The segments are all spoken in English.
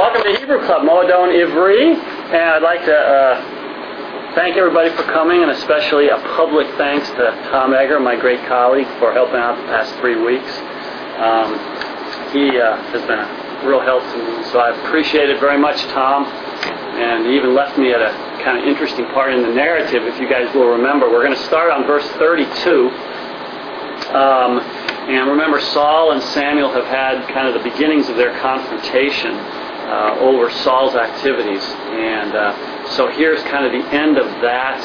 welcome to Hebrew Club, Moadon Ivri. And I'd like to uh, thank everybody for coming, and especially a public thanks to Tom Egger, my great colleague, for helping out the past three weeks. Um, he uh, has been a real help to me, so I appreciate it very much, Tom. And he even left me at a kind of interesting part in the narrative, if you guys will remember. We're going to start on verse 32. Um, and remember, Saul and Samuel have had kind of the beginnings of their confrontation uh, over Saul's activities. And uh, so here's kind of the end of that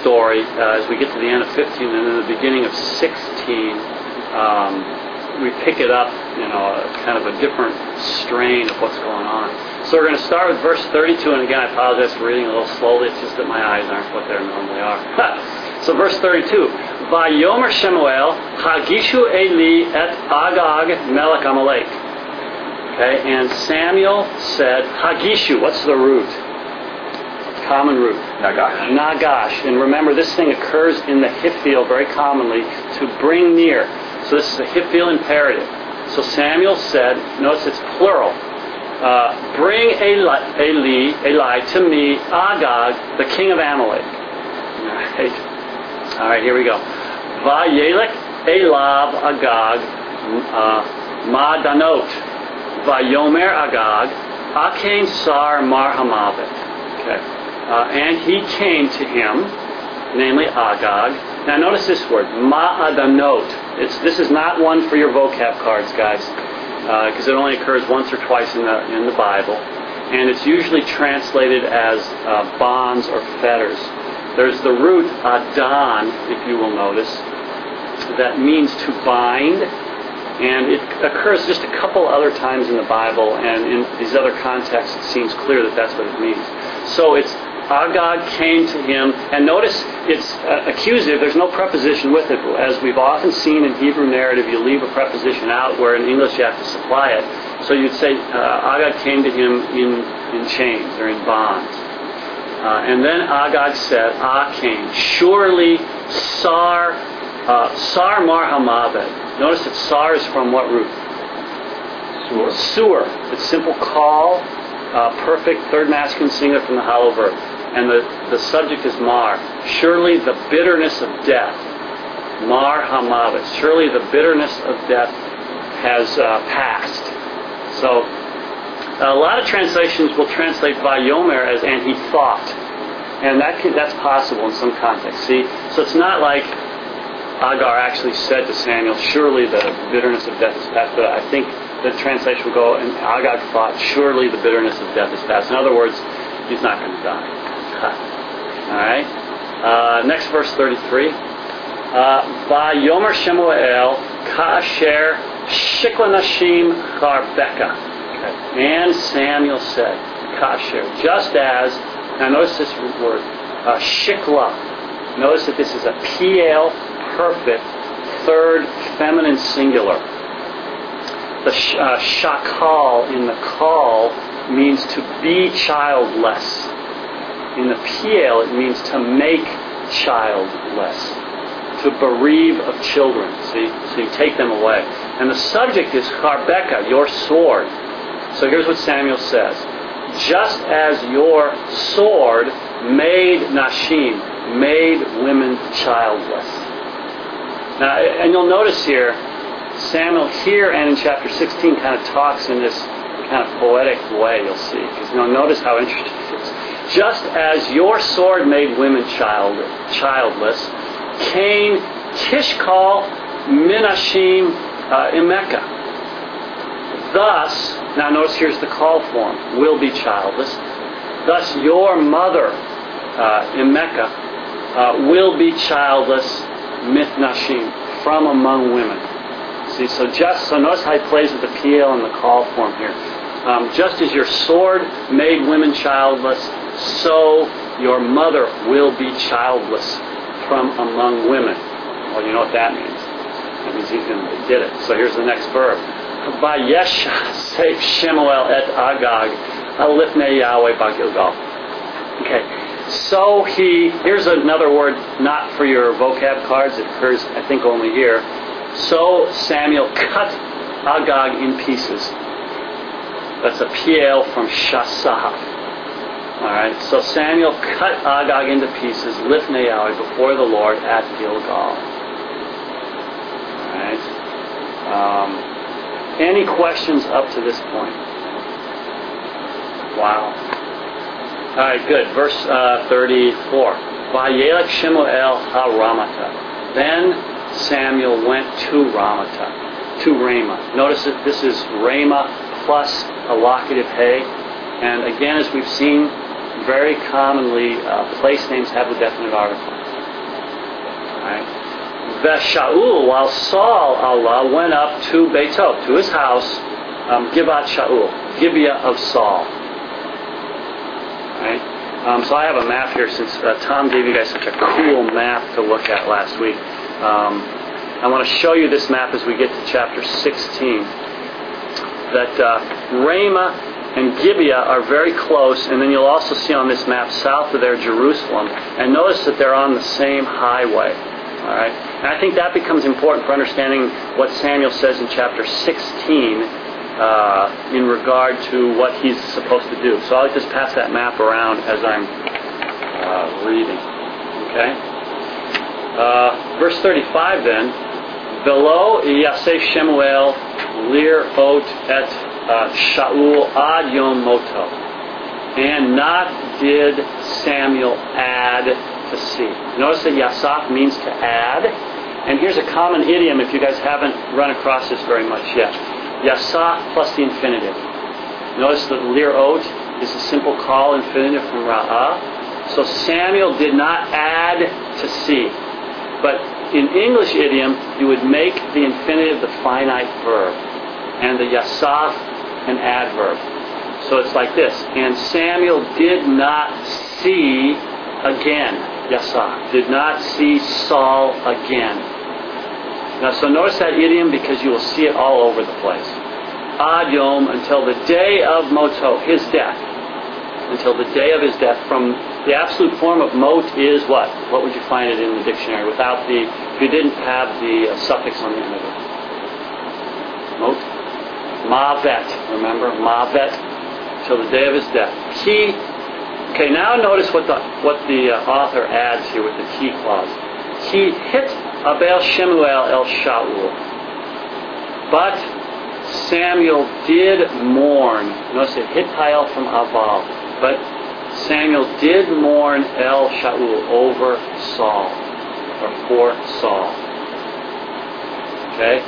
story uh, as we get to the end of 15 and then the beginning of 16. Um, we pick it up, you know, kind of a different strain of what's going on. So we're going to start with verse 32, and again, I apologize for reading a little slowly. It's just that my eyes aren't what they normally are. so verse 32, Vayomer Shemuel, Hagishu Eli et Agag Melech Amalek. Okay, and Samuel said, Hagishu, what's the root? Common root. Nagash. Nagash. And remember, this thing occurs in the Hiphil very commonly to bring near. So this is a Hiphil imperative. So Samuel said, notice it's plural. Uh, bring Eli, Eli, Eli to me, Agag, the king of Amalek. All right, All right here we go. Vayelek Elab Agag uh, Madanot. Vayomer Agag, Akein Sar Mar Hamavet. Okay. Uh, and he came to him, namely Agag. Now notice this word, Ma'adanot. It's, this is not one for your vocab cards, guys, because uh, it only occurs once or twice in the, in the Bible. And it's usually translated as uh, bonds or fetters. There's the root Adan, if you will notice, that means to bind and it occurs just a couple other times in the Bible, and in these other contexts, it seems clear that that's what it means. So it's Agag came to him, and notice it's uh, accusative. There's no preposition with it. As we've often seen in Hebrew narrative, you leave a preposition out where in English you have to supply it. So you'd say uh, Agag came to him in, in chains or in bonds. Uh, and then Agag said, Ah came. Surely Sar, uh, Sar Mar Hamavet Notice that sar is from what root? Sewer. Sewer. It's simple Qal, uh, perfect third masculine singer from the hollow verb. And the, the subject is mar. Surely the bitterness of death. Mar hamavet. Surely the bitterness of death has uh, passed. So a lot of translations will translate Vayomer as and he thought. And that can, that's possible in some context. See? So it's not like Agag actually said to Samuel, Surely the bitterness of death is past. But I think the translation will go, and Agag thought, Surely the bitterness of death is past. In other words, he's not going to die. All right? Uh, next verse 33. Uh, Yomer Shemuel Kasher Shiklanashim Charbeka. And Samuel said, Kasher, just as, now notice this word, uh, Shikla. Notice that this is a Piel perfect third feminine singular. The sh- uh, shakal in the Qal means to be childless. In the piel, it means to make childless, to bereave of children. See, so you take them away. And the subject is charbeka, your sword. So here's what Samuel says: Just as your sword made nashim, made women childless. Now, and you'll notice here, Samuel here and in chapter 16 kind of talks in this kind of poetic way, you'll see. Because you'll notice how interesting it is. Just as your sword made women child, childless, Cain Tishkal Minashim uh, Emeka. Thus, now notice here's the Qal form, will be childless. Thus your mother, uh, Emeka, uh, will be childless mithnashim, from among women. See, so just so notice how he plays with the Piel and the Qal form here. Um, just as your sword made women childless, so your mother will be childless from among women. Well, you know what that means. That means he's going to did it. So here's the next verb. Vayesh say Shemuel et Agag alifne Yahweh bagilgal. Okay, so he, here's another word not for your vocab cards, it occurs, I think, only here. So Samuel cut Agag in pieces. That's a Piel from Shasah. Alright, so Samuel cut Agag into pieces, lifnei before the Lord at Gilgal. Alright. Um, any questions up to this point? Wow. Alright, good. Verse uh, 34. Vayelech Shemuel ha-Ramata. Then Samuel went to Ramata, to Ramah. Notice that this is Ramah plus a locative hay. And again, as we've seen, very commonly uh, place names have the definite article. Right? Veshaul, while Saul, Allah, went up to Beito, to his house, um, Shaul, Gibeah of Saul. Um, so I have a map here since uh, Tom gave you guys such a cool map to look at last week. Um, I want to show you this map as we get to chapter 16. That uh, Ramah and Gibeah are very close, and then you'll also see on this map south of there Jerusalem. And notice that they're on the same highway. All right, and I think that becomes important for understanding what Samuel says in chapter 16 uh, in regard to what he's supposed to do. So I'll just pass that map around as I'm uh, reading. Okay, uh, verse 35 then. Below Yaseh Shemuel lir ot et uh, Shaul ad yom moto. And not did Samuel add to see. Notice that Yasaf means to add. And here's a common idiom if you guys haven't run across this very much yet. Yasaf plus the infinitive. Notice that lirot is a simple Qal infinitive from ra'ah. So Samuel did not add to see. But in English idiom, you would make the infinitive the finite verb. And the yasaf an adverb. So it's like this. And Samuel did not see again. Yasa. Did not see Saul again. Now, so notice that idiom because you will see it all over the place. Ad yom until the day of Moto, his death. Until the day of his death. From the absolute form of mot is what? What would you find it in the dictionary without the, if you didn't have the uh, suffix on the end of it? Mot? Mavet, remember? Mavet, till the day of his death. Key. Okay, now notice what the, what the uh, author adds here with the key clause. He hit Abel Shemuel el Shaul. But Samuel did mourn. Notice it hit Hittile from Aval. But Samuel did mourn El Shaul over Saul, or for Saul. Okay?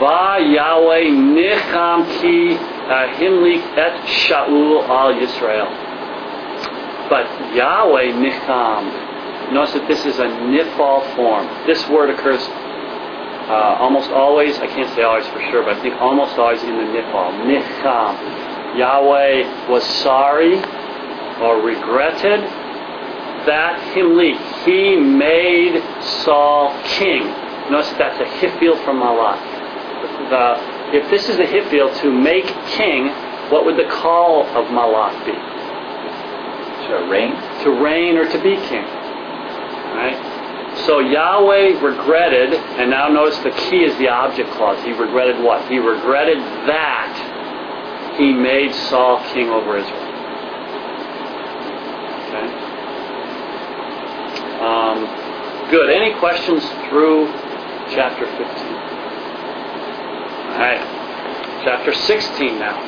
Va Yahweh nicham ki himlik et Shaul al Yisrael. But Yahweh nicham. Notice that this is a nifal form. This word occurs uh, almost always, I can't say always for sure, but I think almost always in the nifal. Nicham. Yahweh was sorry or regretted that himlik. He made Saul king. Notice that's a hifil from Malach the, if this is the Hiphil to make king, what would the Qal of Malach be? To reign? To reign or to be king. Right? So Yahweh regretted, and now notice the key is the object clause. He regretted what? He regretted that he made Saul king over Israel. Okay? Um, good. Any questions through chapter 15? Alright. Chapter 16 now.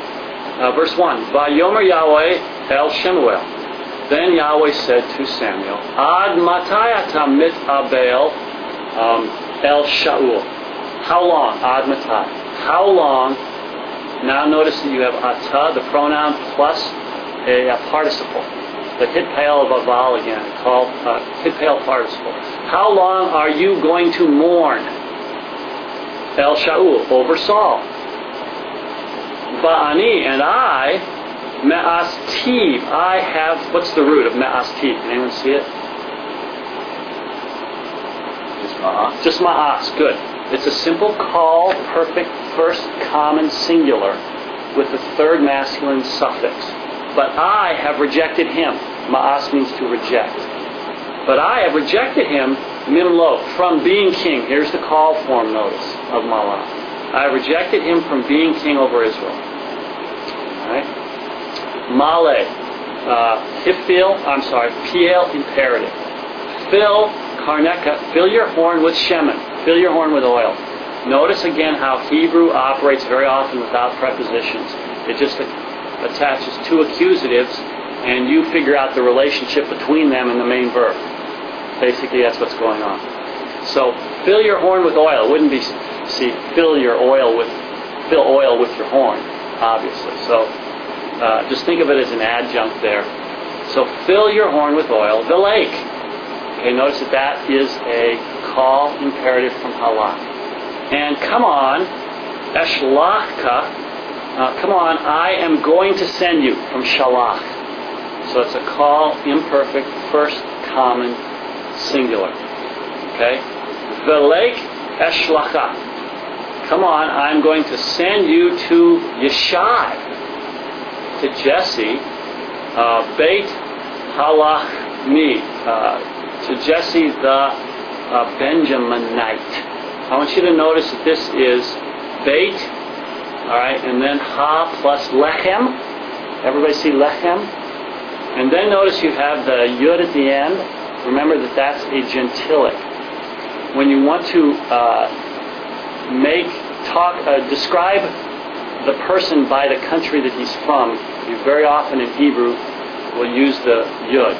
Uh, verse 1. Vayomer Yahweh El Shemuel. Then Yahweh said to Samuel, Ad matayata mit abel um, El Shaul. How long? Ad matai. How long? Now notice that you have ata, the pronoun, plus a, a participle. The hitpail of aval again, called uh, participle. How long are you going to mourn? El Shaul, over Saul. Ba'ani, and I, Me'astiv, I have, what's the root of Me'astiv? Can anyone see it? Just Ma'as. Just Ma'as, good. It's a simple Qal, perfect first common singular with the third masculine suffix. But I have rejected him. Ma'as means to reject. But I have rejected him Mimlo, from being king. Here's the Qal form notice of Malach. I rejected him from being king over Israel. Male, uh, I'm sorry, Piel imperative. Fill Karneka, fill your horn with Shemin, fill your horn with oil. Notice again how Hebrew operates very often without prepositions. It just attaches two accusatives and you figure out the relationship between them and the main verb. Basically, that's what's going on. So, fill your horn with oil. It wouldn't be, see, fill your oil with, fill oil with your horn, obviously. So, uh, just think of it as an adjunct there. So, fill your horn with oil. The lake. Okay, notice that that is a Qal imperative from halak. And come on, eshlachka. Uh, come on, I am going to send you from shalach. So it's a Qal imperfect, first common singular. Okay? The lake eshlacha. Come on, I'm going to send you to Yeshai, to Jesse, uh, Beit Halach Mi, uh, to Jesse the uh, Benjaminite. I want you to notice that this is Beit, all right, and then Ha plus Lechem. Everybody see Lechem? And then notice you have the Yud at the end. Remember that that's a gentilic. When you want to uh, make, talk, uh, describe the person by the country that he's from, you very often in Hebrew will use the Yud.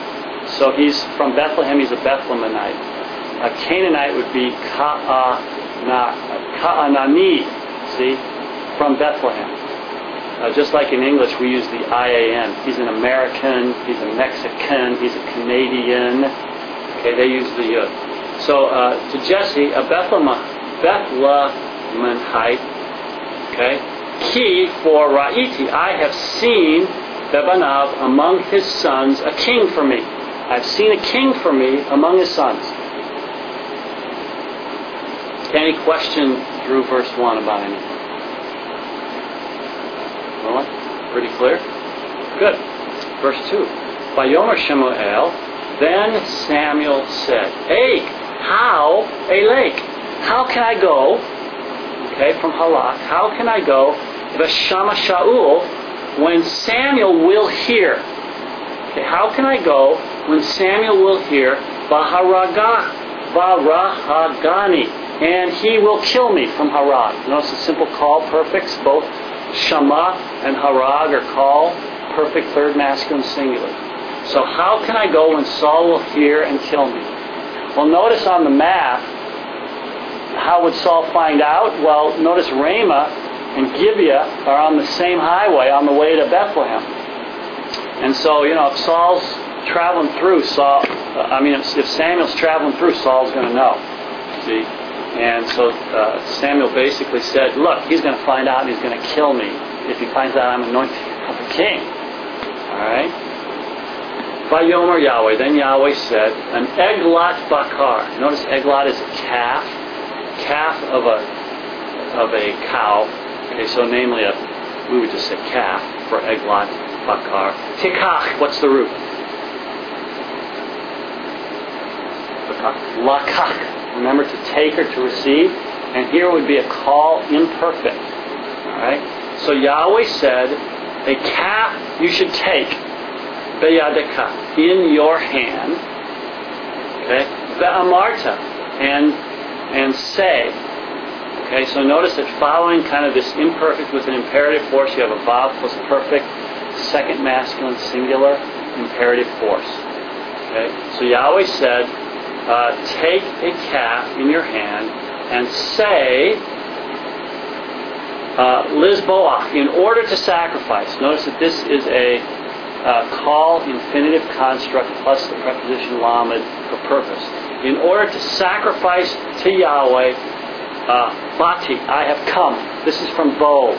So he's from Bethlehem, he's a Bethlehemite. A Canaanite would be Ka'anani, see, from Bethlehem. Uh, just like in English, we use the IAN. He's an American, he's a Mexican, he's a Canadian. Okay, they use the Yud. So uh, to Jesse, a Bethlehemite, okay, Ki for Ra'iti, I have seen Bebanav among his sons a king for me. I've seen a king for me among his sons. Any question through verse 1 about anything? Well, pretty clear? Good. Verse 2. By Yomer Shemuel, then Samuel said, Hey, how a lake? How can I go? Okay, from Halak, how can I go? Veshama Shaul, when Samuel will hear. Okay, how can I go when Samuel will hear Baharaga, Barahagani, and he will kill me from Harag. Notice the simple Qal perfects, both Shama and Harag are Qal perfect third masculine singular. So how can I go when Saul will hear and kill me? Well, notice on the map, how would Saul find out? Well, notice Ramah and Gibeah are on the same highway on the way to Bethlehem. And so, you know, if Saul's traveling through, Saul, I mean, if Samuel's traveling through, Saul's going to know. See? And so uh, Samuel basically said, look, he's going to find out and he's going to kill me if he finds out I'm anointed of the king. All right? by Yomer Yahweh. Then Yahweh said, an eglat bakar. Notice eglat is a calf, calf of a of a cow. Okay, so namely a we would just say calf for eglot, bakar. Tikach. What's the root? Lakach. Remember to take or to receive. And here would be a Qal imperfect. Alright? So Yahweh said, a calf you should take. Beyadeka. In your hand. Okay? Be'amarta. And and say. Okay, so notice that following kind of this imperfect with an imperative force, you have a vav plus perfect, second masculine singular imperative force. Okay, so Yahweh said, uh, take a calf in your hand and say, uh, in order to sacrifice. Notice that this is a uh, Qal infinitive construct plus the preposition lamed for purpose. In order to sacrifice to Yahweh, uh, Bati, I have come. This is from Bo,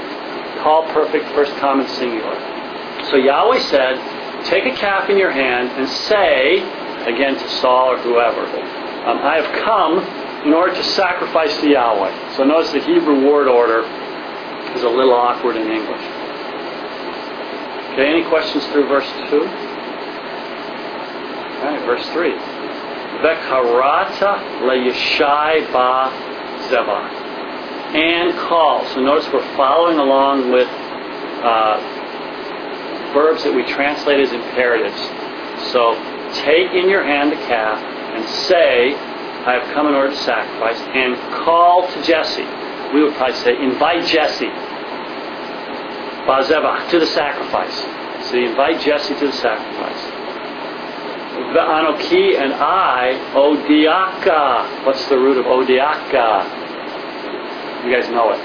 Qal perfect first common singular. So Yahweh said, take a calf in your hand and say, again to Saul or whoever, um, I have come in order to sacrifice to Yahweh. So notice the Hebrew word order is a little awkward in English. Okay, any questions through verse 2? All right, verse 3. Vekarata leyeshai ba zevah. And call. So notice we're following along with uh, verbs that we translate as imperatives. So take in your hand the calf and say, I have come in order to sacrifice, and call to Jesse. We would probably say, invite Jesse. Bazevach, to the sacrifice. So you invite Jesse to the sacrifice. Anoki and I, Odiaka. What's the root of Odiaka? You guys know it.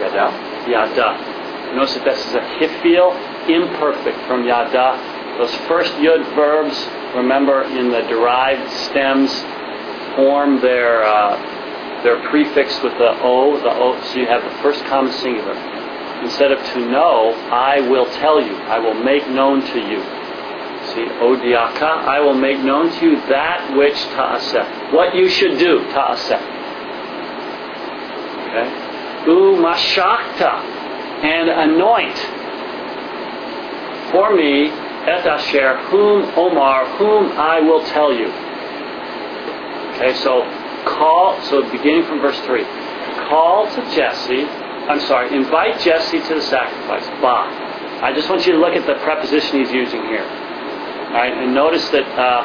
Yada. Yada. Notice that this is a hifil, imperfect from yada. Those first yud verbs, remember in the derived stems, form their uh, their prefix with the o, the o. So you have the first common singular. Instead of to know, I will tell you. I will make known to you. See, odiaka, I will make known to you that which ta'aseh. What you should do, ta'aseh. Okay? Umashakta, and anoint for me et asher whom Omar, whom I will tell you. Okay, so call, so beginning from verse 3. Call to Jesse, I'm sorry, invite Jesse to the sacrifice. Ba. I just want you to look at the preposition he's using here. Right, and notice that uh,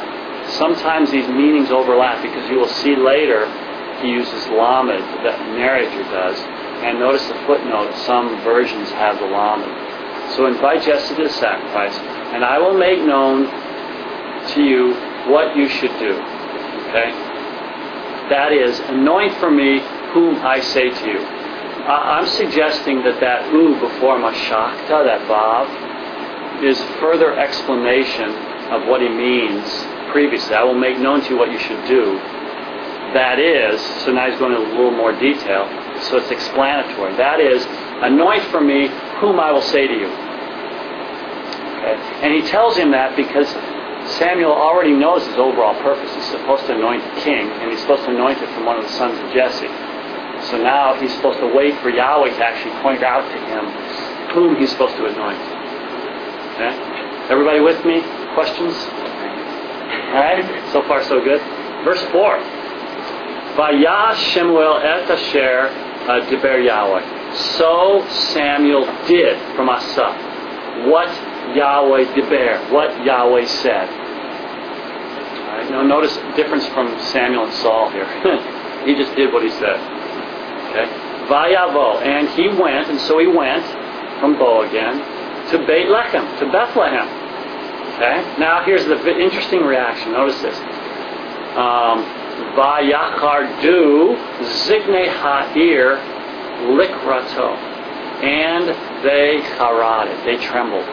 sometimes these meanings overlap because you will see later he uses lamed, the narrator does. And notice the footnote, some versions have the lamed. So invite Jesse to the sacrifice, and I will make known to you what you should do. Okay? That is, anoint for me whom I say to you. I'm suggesting that that u before mashakta, that vav, is further explanation of what he means previously. I will make known to you what you should do. That is, so now he's going into a little more detail, so it's explanatory. That is, anoint for me whom I will say to you. Okay? And he tells him that because Samuel already knows his overall purpose. He's supposed to anoint the king, and he's supposed to anoint it from one of the sons of Jesse. So now he's supposed to wait for Yahweh to actually point out to him whom he's supposed to anoint. Okay? Everybody with me? Questions? All right? So far, so good. Verse 4. Vayah Shemuel et asher uh, diber Yahweh. So Samuel did from Asa what Yahweh diber, what Yahweh said. Right, now notice difference from Samuel and Saul here. he just did what he said. Okay. Vayavo, and he went, and so he went from Bo again to Beit Lechem, to Bethlehem. Okay. Now here's the interesting reaction. Notice this. Um, Vayachardu Zigne Ha'ir Likrato. And they charaded. They trembled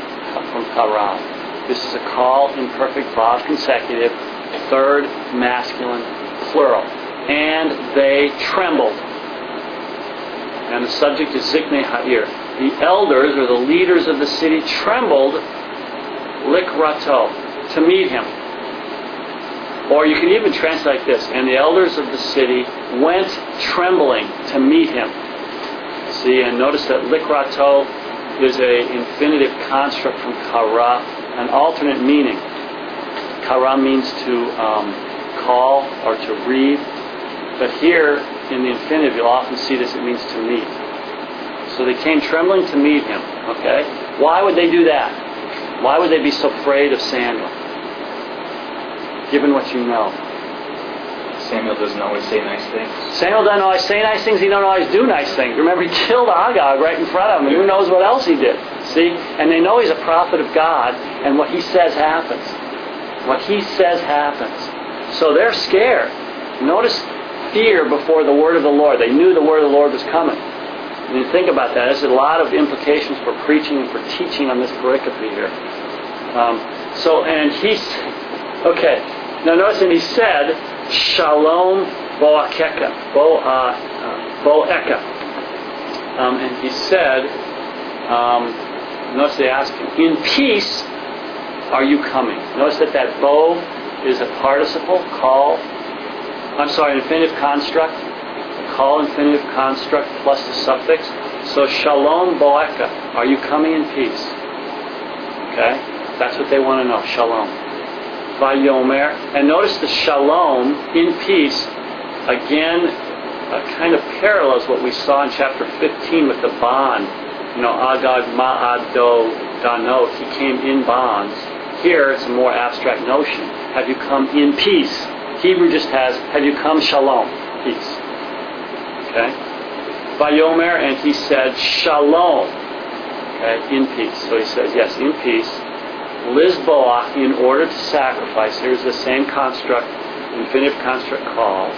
from charad. This is a Qal in perfect vav consecutive, third masculine plural. And they trembled. And the subject is Zikne Ha'ir. The elders or the leaders of the city trembled likrato to meet him. Or you can even translate this, and the elders of the city went trembling to meet him. See, and notice that likrato is a infinitive construct from kara, an alternate meaning. Kara means to um, call or to read, but here in the infinitive you'll often see this, it means to meet. So they came trembling to meet him, okay? Why would they do that? Why would they be so afraid of Samuel? given what you know. Samuel doesn't always say nice things. Samuel doesn't always say nice things. He doesn't always do nice things. Remember, he killed Agag right in front of him, and who knows what else he did. See? And they know he's a prophet of God, and what he says happens. What he says happens. So they're scared. Notice fear before the word of the Lord. They knew the word of the Lord was coming. And you think about that. There's a lot of implications for preaching and for teaching on this pericope here. Um, so, and he's, okay, now notice, and he said, Shalom Boakeka, Bo, uh, uh, Boeka. Um, and he said, um, notice they ask him, in peace are you coming? Notice that that bo is a participle, Qal, I'm sorry, infinitive construct, Qal infinitive construct plus the suffix. So shalom boeka, are you coming in peace? Okay? That's what they want to know, shalom. Vayomer. And notice the shalom, in peace, again, uh, kind of parallels what we saw in chapter 15 with the bond. You know, Agag Ma'ado Danot, he came in bonds. Here it's a more abstract notion. Have you come in peace? Hebrew just has, have you come shalom, peace. Okay? Vayomer, and he said shalom, okay, in peace. So he says, yes, in peace. Lisboa, in order to sacrifice, here's the same construct, infinitive construct called,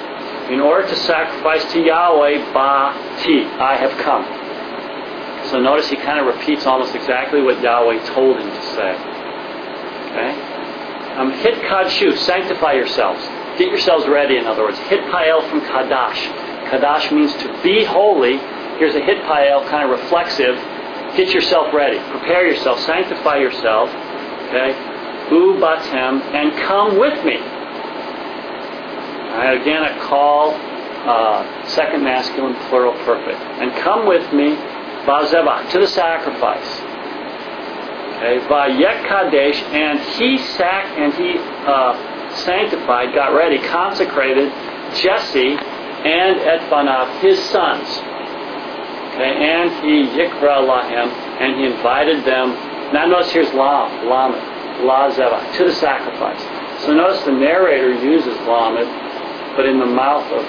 in order to sacrifice to Yahweh, ba ti, I have come. So notice he kind of repeats almost exactly what Yahweh told him to say. Okay? Um, hit kadshu, sanctify yourselves. Get yourselves ready, in other words. Hit pael from kadash. Kadash means to be holy. Here's a hit pael, kind of reflexive. Get yourself ready. Prepare yourself. Sanctify yourself. Okay? U batem, and come with me. Alright, again, a Qal, uh, second masculine, plural perfect. And come with me, bazevach, to the sacrifice. Okay, vayek kadesh, and he sac and he uh, sanctified, got ready, consecrated Jesse and Etbanav, his sons. Okay, and he yikra lahem, and he invited them. Now notice here's lam, lamed, la zevach, to the sacrifice. So notice the narrator uses lamed, but in the mouth of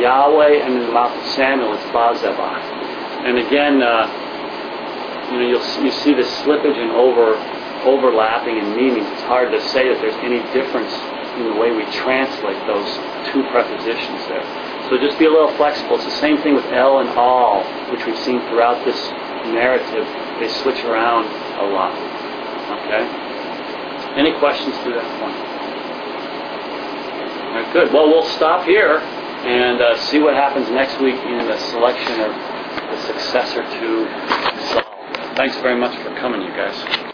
Yahweh and in the mouth of Samuel, it's bazevach. And again, uh, you know, you'll, you see this slippage and over, overlapping in meanings. It's hard to say that there's any difference in the way we translate those two prepositions there. So just be a little flexible. It's the same thing with L and all, which we've seen throughout this narrative. They switch around a lot. Okay? Any questions to that point? All right, good. Well, we'll stop here and uh, see what happens next week in the selection of the successor to Saul. Thanks very much for coming, you guys.